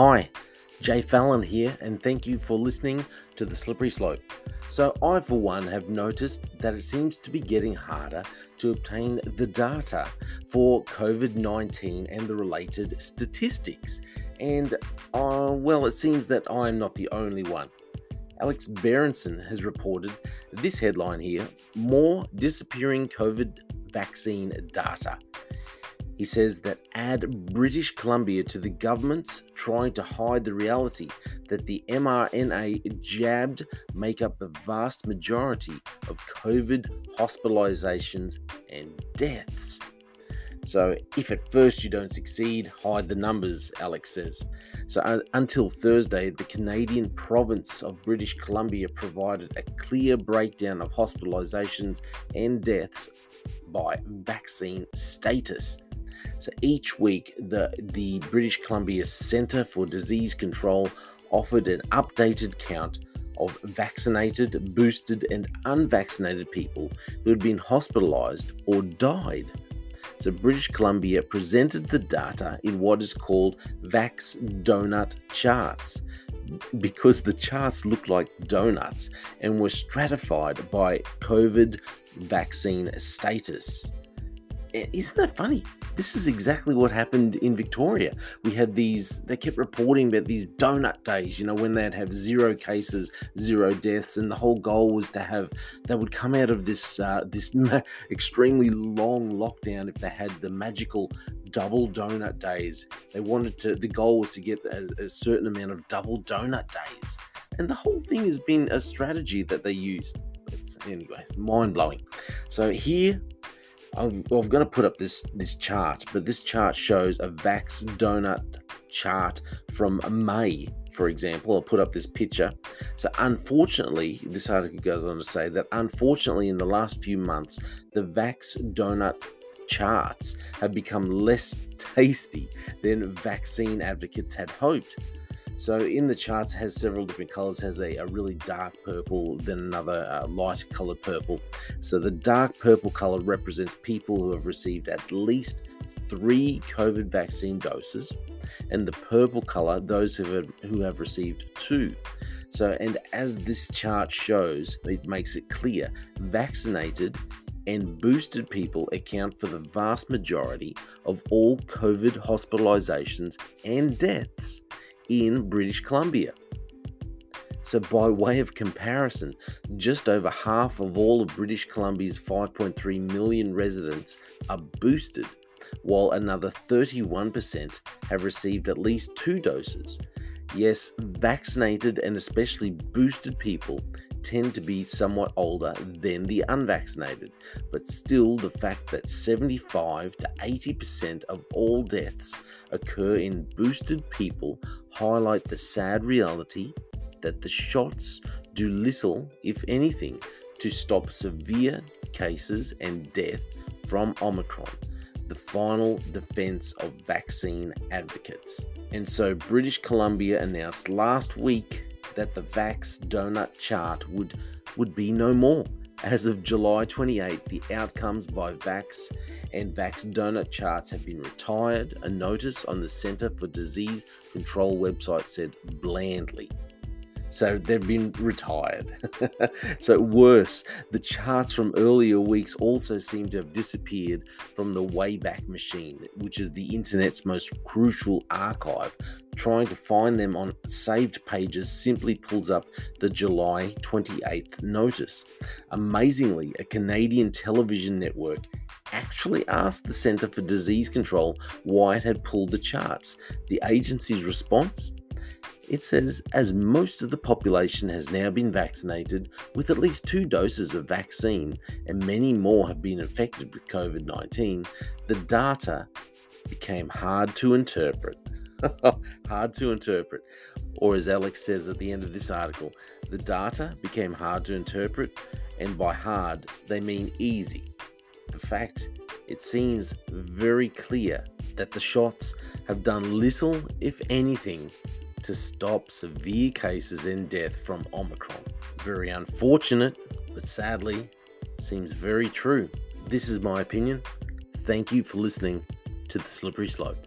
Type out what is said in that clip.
Hi, Jay Fallon here, and thank you for listening to The Slippery Slope. So, I, for one, have noticed that it seems to be getting harder to obtain the data for COVID 19 and the related statistics. And, uh, well, it seems that I'm not the only one. Alex Berenson has reported this headline here More disappearing COVID vaccine data. He says that add British Columbia to the government's trying to hide the reality that the mRNA jabbed make up the vast majority of COVID hospitalizations and deaths. So, if at first you don't succeed, hide the numbers, Alex says. So, uh, until Thursday, the Canadian province of British Columbia provided a clear breakdown of hospitalizations and deaths by vaccine status. So each week, the, the British Columbia Centre for Disease Control offered an updated count of vaccinated, boosted, and unvaccinated people who had been hospitalized or died. So, British Columbia presented the data in what is called Vax Donut charts because the charts looked like donuts and were stratified by COVID vaccine status. Isn't that funny? This is exactly what happened in Victoria. We had these, they kept reporting about these donut days, you know, when they'd have zero cases, zero deaths, and the whole goal was to have, they would come out of this, uh, this extremely long lockdown if they had the magical double donut days. They wanted to, the goal was to get a, a certain amount of double donut days. And the whole thing has been a strategy that they used. It's, anyway, mind blowing. So here, I'm, I'm going to put up this this chart, but this chart shows a Vax donut chart from May, for example. I'll put up this picture. So, unfortunately, this article goes on to say that unfortunately, in the last few months, the Vax donut charts have become less tasty than vaccine advocates had hoped. So in the charts has several different colors, has a, a really dark purple, then another uh, light colored purple. So the dark purple color represents people who have received at least three COVID vaccine doses, and the purple color, those who have, who have received two. So, and as this chart shows, it makes it clear vaccinated and boosted people account for the vast majority of all COVID hospitalizations and deaths in British Columbia. So, by way of comparison, just over half of all of British Columbia's 5.3 million residents are boosted, while another 31% have received at least two doses. Yes, vaccinated and especially boosted people tend to be somewhat older than the unvaccinated, but still, the fact that 75 to 80% of all deaths occur in boosted people highlight the sad reality that the shots do little, if anything, to stop severe cases and death from Omicron, the final defense of vaccine advocates. And so, British Columbia announced last week that the Vax donut chart would, would be no more. As of July 28, the outcomes by Vax and Vax donut charts have been retired. A notice on the Center for Disease Control website said blandly so they've been retired. so, worse, the charts from earlier weeks also seem to have disappeared from the Wayback Machine, which is the internet's most crucial archive. Trying to find them on saved pages simply pulls up the July 28th notice. Amazingly, a Canadian television network actually asked the Centre for Disease Control why it had pulled the charts. The agency's response? It says, as most of the population has now been vaccinated with at least two doses of vaccine, and many more have been infected with COVID 19, the data became hard to interpret. hard to interpret. Or, as Alex says at the end of this article, the data became hard to interpret, and by hard, they mean easy. In fact, it seems very clear that the shots have done little, if anything, to stop severe cases and death from Omicron. Very unfortunate, but sadly, seems very true. This is my opinion. Thank you for listening to The Slippery Slope.